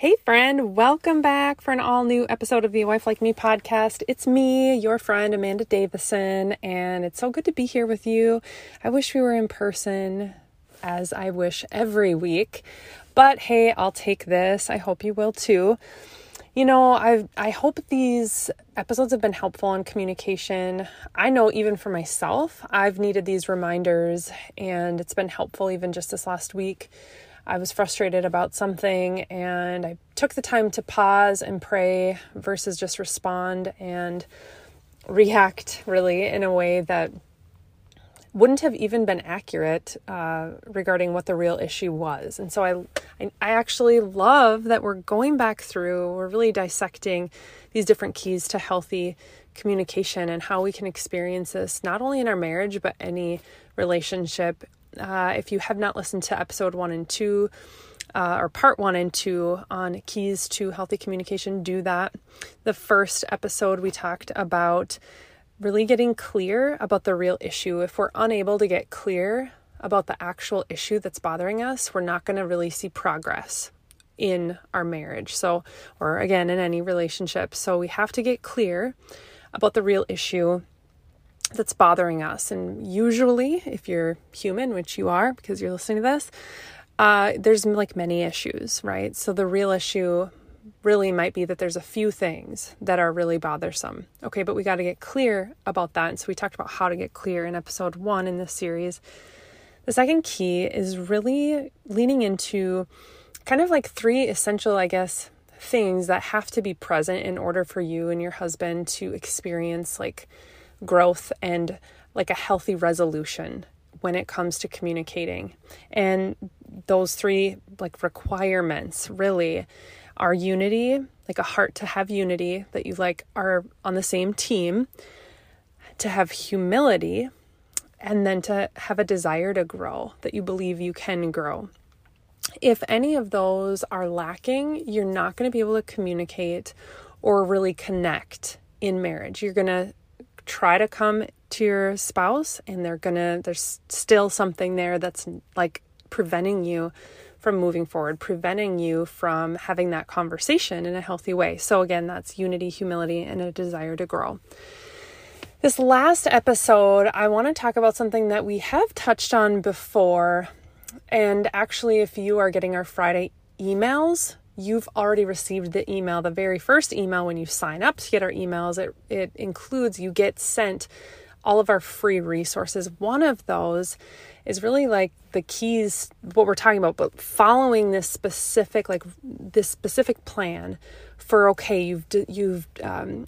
Hey, friend, welcome back for an all new episode of the Wife Like Me podcast. It's me, your friend, Amanda Davison, and it's so good to be here with you. I wish we were in person, as I wish every week, but hey, I'll take this. I hope you will too. You know, I I hope these episodes have been helpful in communication. I know even for myself, I've needed these reminders and it's been helpful even just this last week I was frustrated about something and I took the time to pause and pray versus just respond and react really in a way that wouldn't have even been accurate uh, regarding what the real issue was. And so I, I, I actually love that we're going back through, we're really dissecting these different keys to healthy communication and how we can experience this not only in our marriage but any relationship uh, if you have not listened to episode one and two, uh, or part one and two on keys to healthy communication, do that. The first episode, we talked about really getting clear about the real issue. If we're unable to get clear about the actual issue that's bothering us, we're not going to really see progress in our marriage. So, or again, in any relationship. So, we have to get clear about the real issue that's bothering us. And usually, if you're human, which you are because you're listening to this, uh, there's like many issues, right? So the real issue really might be that there's a few things that are really bothersome. Okay, but we got to get clear about that. And so we talked about how to get clear in episode one in this series. The second key is really leaning into kind of like three essential, I guess, things that have to be present in order for you and your husband to experience like growth and like a healthy resolution when it comes to communicating. And those three like requirements really are unity, like a heart to have unity that you like are on the same team, to have humility, and then to have a desire to grow, that you believe you can grow. If any of those are lacking, you're not going to be able to communicate or really connect in marriage. You're going to try to come to your spouse and they're gonna there's still something there that's like preventing you from moving forward preventing you from having that conversation in a healthy way. So again that's unity humility and a desire to grow. This last episode i want to talk about something that we have touched on before and actually if you are getting our friday emails you've already received the email, the very first email when you sign up to get our emails. It, it includes, you get sent all of our free resources. One of those is really like the keys, what we're talking about, but following this specific, like this specific plan for, okay, you've, you've, um,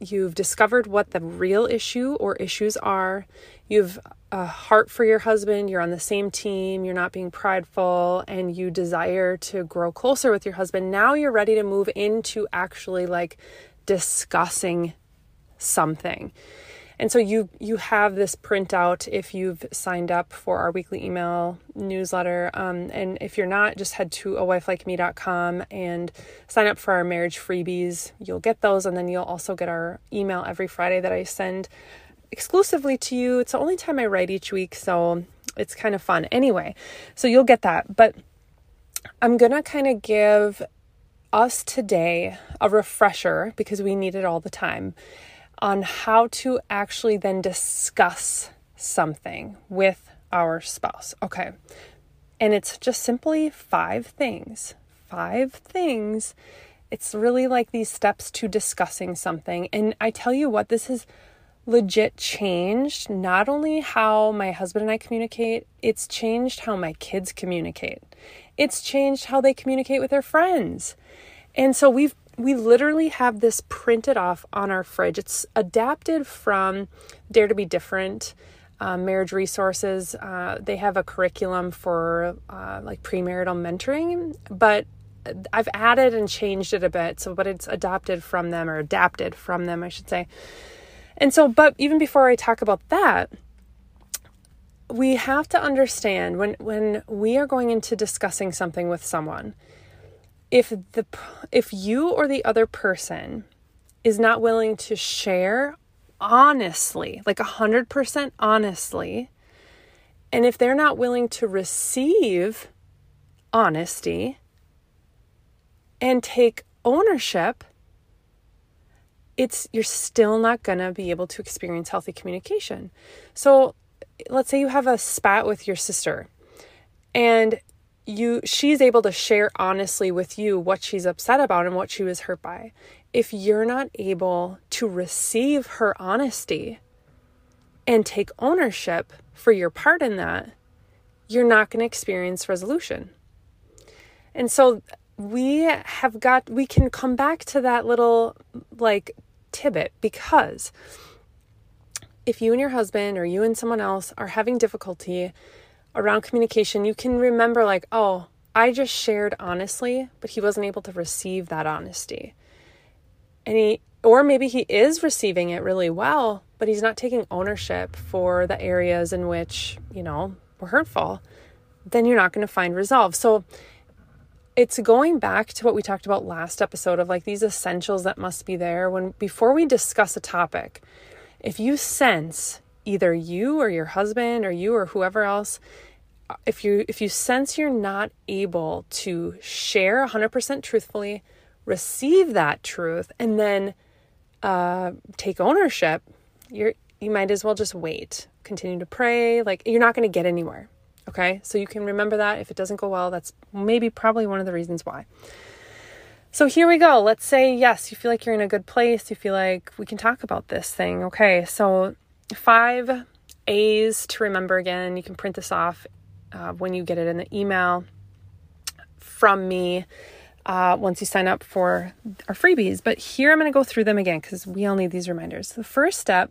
you've discovered what the real issue or issues are. You've a heart for your husband, you're on the same team, you're not being prideful, and you desire to grow closer with your husband, now you're ready to move into actually like discussing something. And so you you have this printout if you've signed up for our weekly email newsletter. Um, and if you're not, just head to a wifelikeme.com and sign up for our marriage freebies. You'll get those, and then you'll also get our email every Friday that I send exclusively to you. It's the only time I write each week, so it's kind of fun. Anyway, so you'll get that. But I'm going to kind of give us today a refresher because we need it all the time on how to actually then discuss something with our spouse. Okay. And it's just simply five things. Five things. It's really like these steps to discussing something. And I tell you what, this is legit changed not only how my husband and I communicate, it's changed how my kids communicate. It's changed how they communicate with their friends. And so we've we literally have this printed off on our fridge. It's adapted from Dare to Be Different. Um, marriage resources uh, they have a curriculum for uh, like premarital mentoring but i've added and changed it a bit so but it's adopted from them or adapted from them i should say and so, but even before I talk about that, we have to understand when when we are going into discussing something with someone, if the if you or the other person is not willing to share honestly, like a hundred percent honestly, and if they're not willing to receive honesty, and take ownership, it's you're still not going to be able to experience healthy communication. So, let's say you have a spat with your sister and you she's able to share honestly with you what she's upset about and what she was hurt by. If you're not able to receive her honesty and take ownership for your part in that, you're not going to experience resolution. And so we have got we can come back to that little like tidbit because if you and your husband or you and someone else are having difficulty around communication, you can remember, like, oh, I just shared honestly, but he wasn't able to receive that honesty. And he, or maybe he is receiving it really well, but he's not taking ownership for the areas in which, you know, were hurtful. Then you're not going to find resolve. So it's going back to what we talked about last episode of like these essentials that must be there when before we discuss a topic. If you sense either you or your husband or you or whoever else if you if you sense you're not able to share 100% truthfully receive that truth and then uh, take ownership you're you might as well just wait continue to pray like you're not going to get anywhere okay so you can remember that if it doesn't go well that's maybe probably one of the reasons why so here we go let's say yes you feel like you're in a good place you feel like we can talk about this thing okay so five A's to remember again. You can print this off uh, when you get it in the email from me uh, once you sign up for our freebies. But here I'm going to go through them again because we all need these reminders. The first step,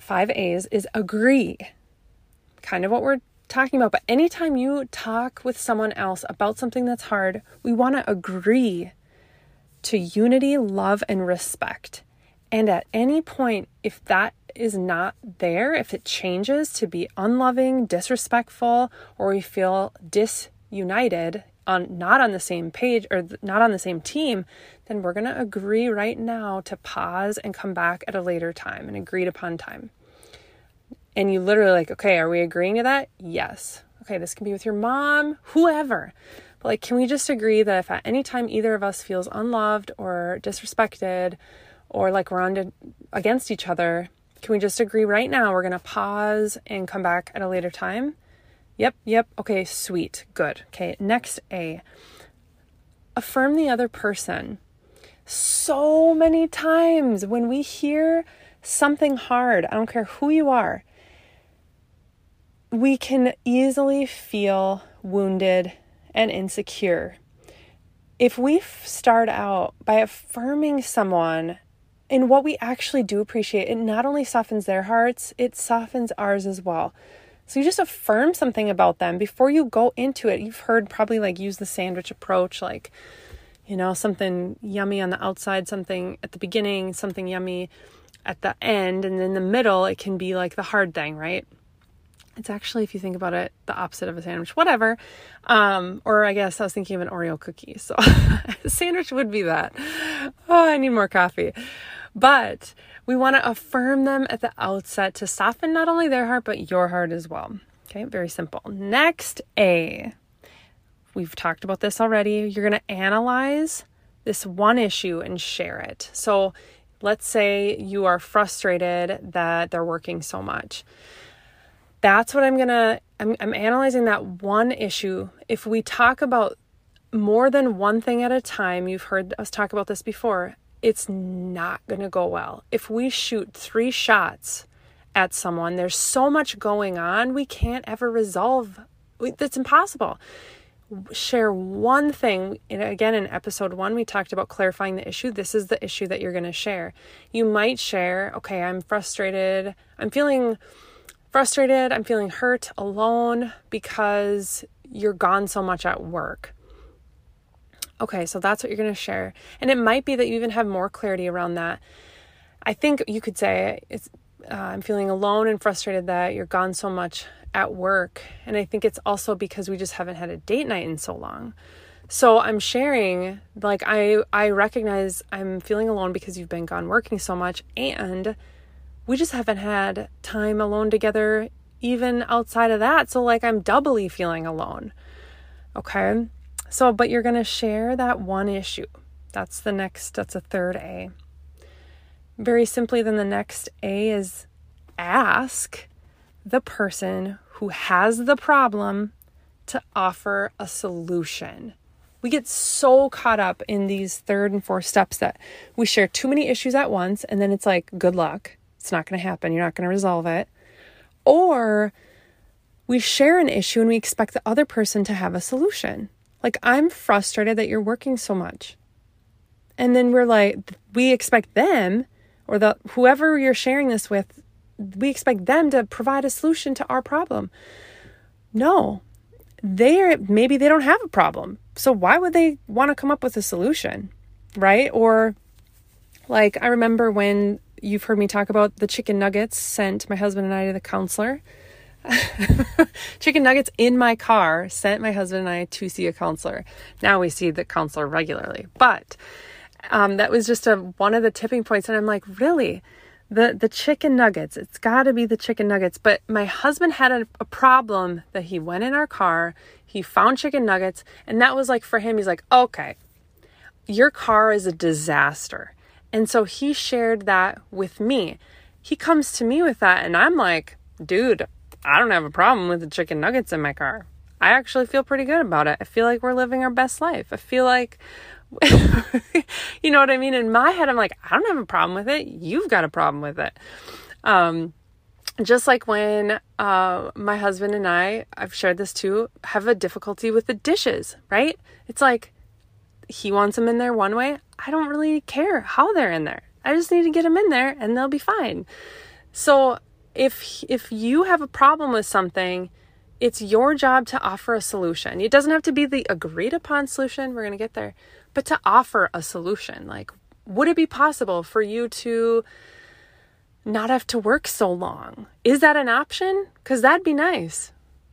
five A's, is agree. Kind of what we're talking about. But anytime you talk with someone else about something that's hard, we want to agree to unity, love, and respect. And at any point, if that is not there, if it changes to be unloving, disrespectful, or we feel disunited on not on the same page or not on the same team, then we're going to agree right now to pause and come back at a later time, an agreed upon time. And you literally like, okay, are we agreeing to that? Yes. Okay, this can be with your mom, whoever. But like, can we just agree that if at any time either of us feels unloved or disrespected or like we're on against each other, can we just agree right now we're going to pause and come back at a later time? Yep, yep. Okay, sweet. Good. Okay, next A. Affirm the other person. So many times when we hear something hard, I don't care who you are, we can easily feel wounded and insecure. If we start out by affirming someone in what we actually do appreciate, it not only softens their hearts, it softens ours as well. So you just affirm something about them before you go into it. You've heard probably like use the sandwich approach, like, you know, something yummy on the outside, something at the beginning, something yummy at the end. And in the middle, it can be like the hard thing, right? It's actually, if you think about it, the opposite of a sandwich, whatever. Um, or I guess I was thinking of an Oreo cookie. So a sandwich would be that. Oh, I need more coffee. But we want to affirm them at the outset to soften not only their heart, but your heart as well. Okay, very simple. Next, A. We've talked about this already. You're going to analyze this one issue and share it. So let's say you are frustrated that they're working so much. That's what I'm going to, I'm, I'm analyzing that one issue. If we talk about more than one thing at a time, you've heard us talk about this before, it's not going to go well. If we shoot three shots at someone, there's so much going on, we can't ever resolve. That's impossible. Share one thing. And again, in episode one, we talked about clarifying the issue. This is the issue that you're going to share. You might share, okay, I'm frustrated. I'm feeling frustrated. I'm feeling hurt, alone because you're gone so much at work. Okay, so that's what you're going to share. And it might be that you even have more clarity around that. I think you could say it's uh, I'm feeling alone and frustrated that you're gone so much at work. And I think it's also because we just haven't had a date night in so long. So I'm sharing like I I recognize I'm feeling alone because you've been gone working so much and we just haven't had time alone together even outside of that. So like I'm doubly feeling alone. Okay? So, but you're going to share that one issue. That's the next, that's a third A. Very simply, then the next A is ask the person who has the problem to offer a solution. We get so caught up in these third and fourth steps that we share too many issues at once, and then it's like, good luck. It's not going to happen. You're not going to resolve it. Or we share an issue and we expect the other person to have a solution. Like, I'm frustrated that you're working so much. And then we're like, we expect them or the whoever you're sharing this with, we expect them to provide a solution to our problem. No, they're maybe they don't have a problem. So why would they want to come up with a solution? Right? Or like I remember when you've heard me talk about the chicken nuggets sent my husband and I to the counselor. chicken nuggets in my car sent my husband and I to see a counselor. Now we see the counselor regularly, but um, that was just a one of the tipping points, and I'm like, really, the the chicken nuggets. It's got to be the chicken nuggets. But my husband had a, a problem that he went in our car, he found chicken nuggets, and that was like for him. He's like, okay, your car is a disaster and so he shared that with me. He comes to me with that, and I'm like, dude, I don't have a problem with the chicken nuggets in my car. I actually feel pretty good about it. I feel like we're living our best life. I feel like, you know what I mean? In my head, I'm like, I don't have a problem with it. You've got a problem with it. Um, just like when uh, my husband and I, I've shared this too, have a difficulty with the dishes, right? It's like he wants them in there one way. I don't really care how they're in there. I just need to get them in there and they'll be fine. So if if you have a problem with something, it's your job to offer a solution. It doesn't have to be the agreed upon solution, we're going to get there, but to offer a solution. Like would it be possible for you to not have to work so long? Is that an option? Cuz that'd be nice.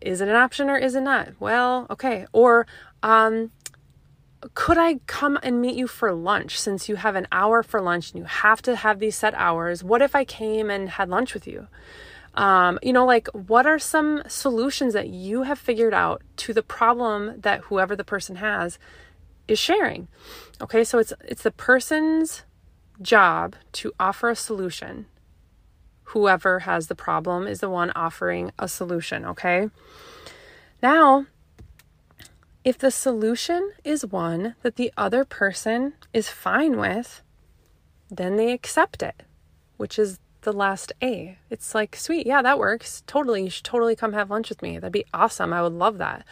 Is it an option or is it not? Well, okay. Or um could I come and meet you for lunch since you have an hour for lunch and you have to have these set hours? What if I came and had lunch with you? Um, you know, like what are some solutions that you have figured out to the problem that whoever the person has is sharing? Okay, so it's it's the person's job to offer a solution. Whoever has the problem is the one offering a solution, okay? Now, if the solution is one that the other person is fine with, then they accept it, which is the last A. It's like, sweet, yeah, that works. Totally. You should totally come have lunch with me. That'd be awesome. I would love that.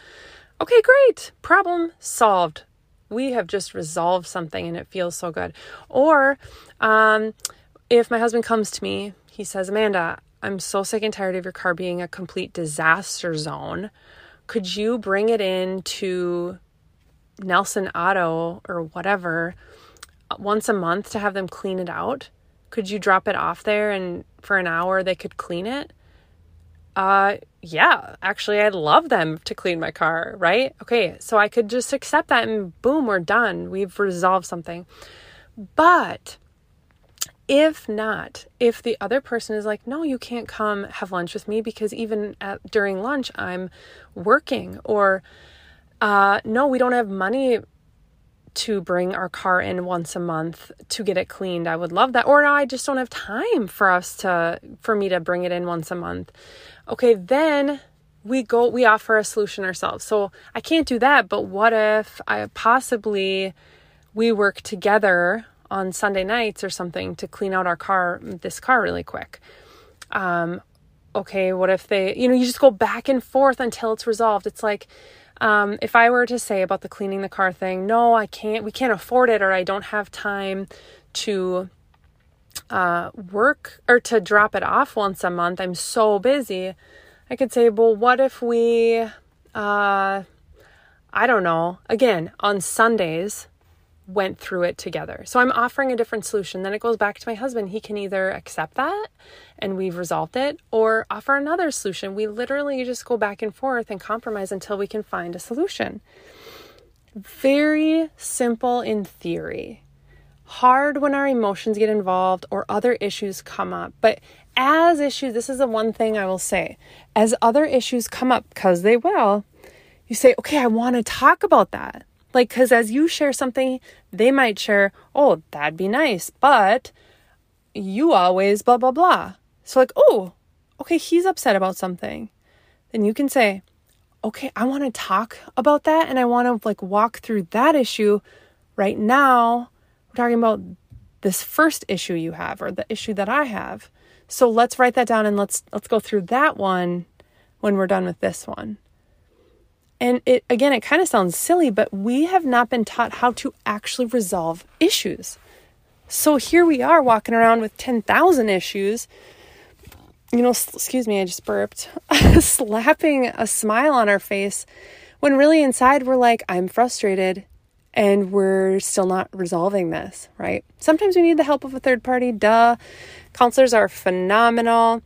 Okay, great. Problem solved. We have just resolved something and it feels so good. Or um, if my husband comes to me, he says, Amanda, I'm so sick and tired of your car being a complete disaster zone could you bring it in to Nelson Auto or whatever uh, once a month to have them clean it out? Could you drop it off there and for an hour they could clean it? Uh yeah, actually I'd love them to clean my car, right? Okay, so I could just accept that and boom, we're done. We've resolved something. But if not, if the other person is like, no, you can't come have lunch with me because even at, during lunch I'm working, or uh, no, we don't have money to bring our car in once a month to get it cleaned. I would love that. Or no, I just don't have time for us to, for me to bring it in once a month. Okay, then we go, we offer a solution ourselves. So I can't do that, but what if I possibly we work together on Sunday nights or something to clean out our car, this car really quick. Um, okay, what if they, you know, you just go back and forth until it's resolved. It's like, um, if I were to say about the cleaning the car thing, no, I can't, we can't afford it, or I don't have time to uh, work or to drop it off once a month, I'm so busy. I could say, well, what if we, uh, I don't know, again, on Sundays, went through it together. So I'm offering a different solution. Then it goes back to my husband. He can either accept that and we've resolved it or offer another solution. We literally just go back and forth and compromise until we can find a solution. Very simple in theory. Hard when our emotions get involved or other issues come up. But as issues, this is the one thing I will say. As other issues come up, because they will, you say, okay, I want to talk about that. Like, because as you share something, they might share, oh, that'd be nice, but you always blah, blah, blah. So, like, oh, okay, he's upset about something. Then you can say, okay, I want to talk about that and I want to like walk through that issue right now. We're talking about this first issue you have or the issue that I have. So let's write that down and let's let's go through that one when we're done with this one. And it again, it kind of sounds silly, but we have not been taught how to actually resolve issues. So here we are walking around with 10,000 issues. You know, excuse me, I just burped. slapping a smile on our face when really inside we're like, I'm frustrated and we're still not resolving this, right? Sometimes we need the help of a third party, duh. Counselors are phenomenal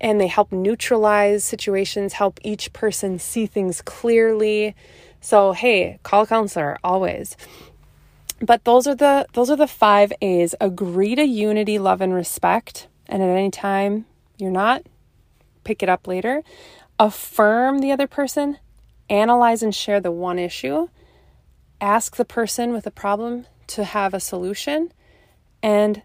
and they help neutralize situations, help each person see things clearly. So, hey, call a counselor always. But those are the those are the 5 A's. Agree to unity, love and respect. And at any time you're not, pick it up later. Affirm the other person, analyze and share the one issue. Ask the person with a problem to have a solution and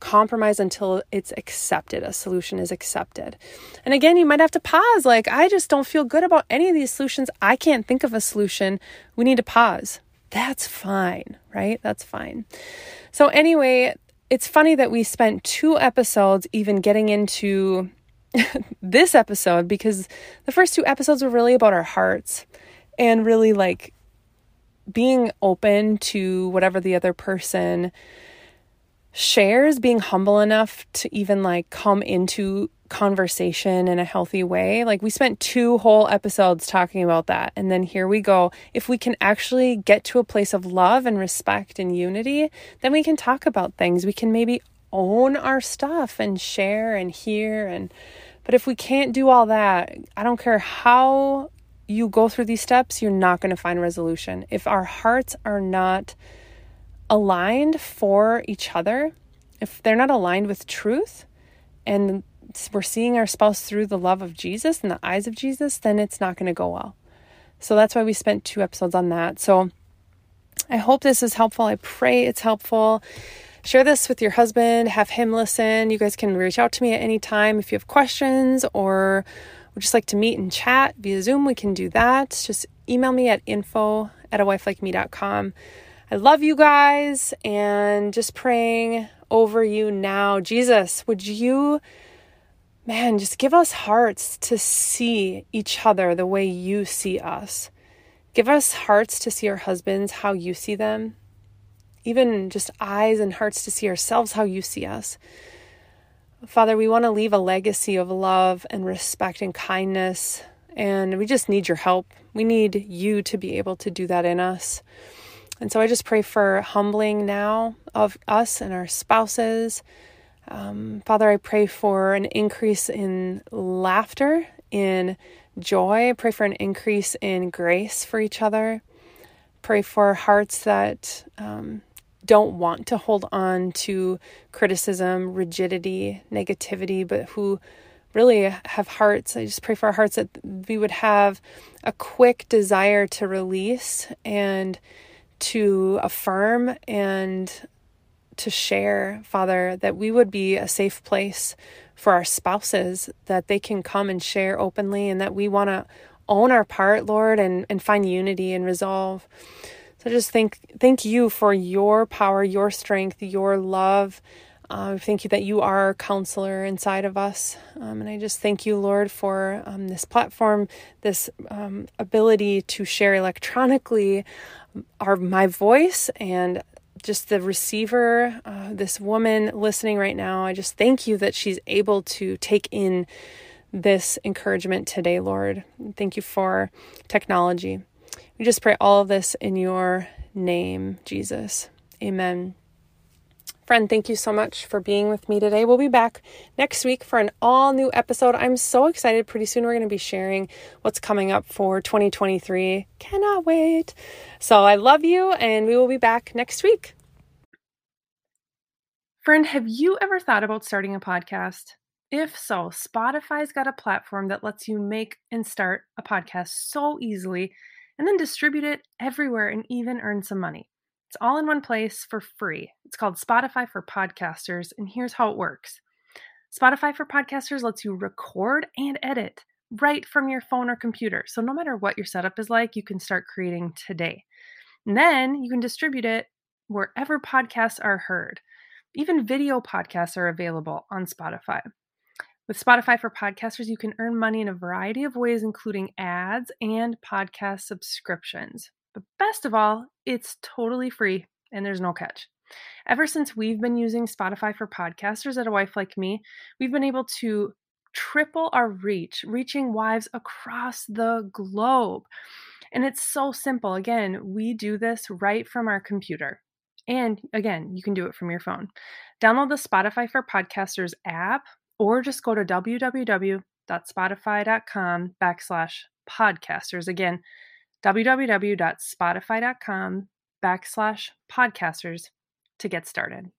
compromise until it's accepted, a solution is accepted. And again, you might have to pause. Like, I just don't feel good about any of these solutions. I can't think of a solution. We need to pause. That's fine, right? That's fine. So, anyway, it's funny that we spent two episodes even getting into this episode because the first two episodes were really about our hearts and really like being open to whatever the other person shares being humble enough to even like come into conversation in a healthy way. Like we spent two whole episodes talking about that. And then here we go. If we can actually get to a place of love and respect and unity, then we can talk about things. We can maybe own our stuff and share and hear and but if we can't do all that, I don't care how you go through these steps, you're not going to find resolution. If our hearts are not aligned for each other, if they're not aligned with truth and we're seeing our spouse through the love of Jesus and the eyes of Jesus, then it's not going to go well. So that's why we spent two episodes on that. So I hope this is helpful. I pray it's helpful. Share this with your husband, have him listen. You guys can reach out to me at any time if you have questions or would just like to meet and chat via Zoom. We can do that. Just email me at info at a wife like wifelikeme.com. I love you guys and just praying over you now. Jesus, would you, man, just give us hearts to see each other the way you see us. Give us hearts to see our husbands how you see them. Even just eyes and hearts to see ourselves how you see us. Father, we want to leave a legacy of love and respect and kindness, and we just need your help. We need you to be able to do that in us. And so I just pray for humbling now of us and our spouses. Um, Father, I pray for an increase in laughter, in joy. I pray for an increase in grace for each other. Pray for hearts that um, don't want to hold on to criticism, rigidity, negativity, but who really have hearts. I just pray for our hearts that we would have a quick desire to release and to affirm and to share, Father, that we would be a safe place for our spouses, that they can come and share openly, and that we want to own our part, Lord, and, and find unity and resolve. So just thank thank you for your power, your strength, your love. Thank you that you are our counselor inside of us. Um, and I just thank you, Lord, for um, this platform, this um, ability to share electronically our my voice and just the receiver, uh, this woman listening right now. I just thank you that she's able to take in this encouragement today, Lord. Thank you for technology. We just pray all of this in your name, Jesus. Amen. Friend, thank you so much for being with me today. We'll be back next week for an all new episode. I'm so excited. Pretty soon we're going to be sharing what's coming up for 2023. Cannot wait. So I love you, and we will be back next week. Friend, have you ever thought about starting a podcast? If so, Spotify's got a platform that lets you make and start a podcast so easily and then distribute it everywhere and even earn some money. It's all in one place for free. It's called Spotify for Podcasters, and here's how it works Spotify for Podcasters lets you record and edit right from your phone or computer. So, no matter what your setup is like, you can start creating today. And then you can distribute it wherever podcasts are heard. Even video podcasts are available on Spotify. With Spotify for Podcasters, you can earn money in a variety of ways, including ads and podcast subscriptions. But best of all, it's totally free and there's no catch. Ever since we've been using Spotify for podcasters at A Wife Like Me, we've been able to triple our reach, reaching wives across the globe. And it's so simple. Again, we do this right from our computer. And again, you can do it from your phone. Download the Spotify for Podcasters app or just go to www.spotify.com backslash podcasters. Again, www.spotify.com backslash podcasters to get started.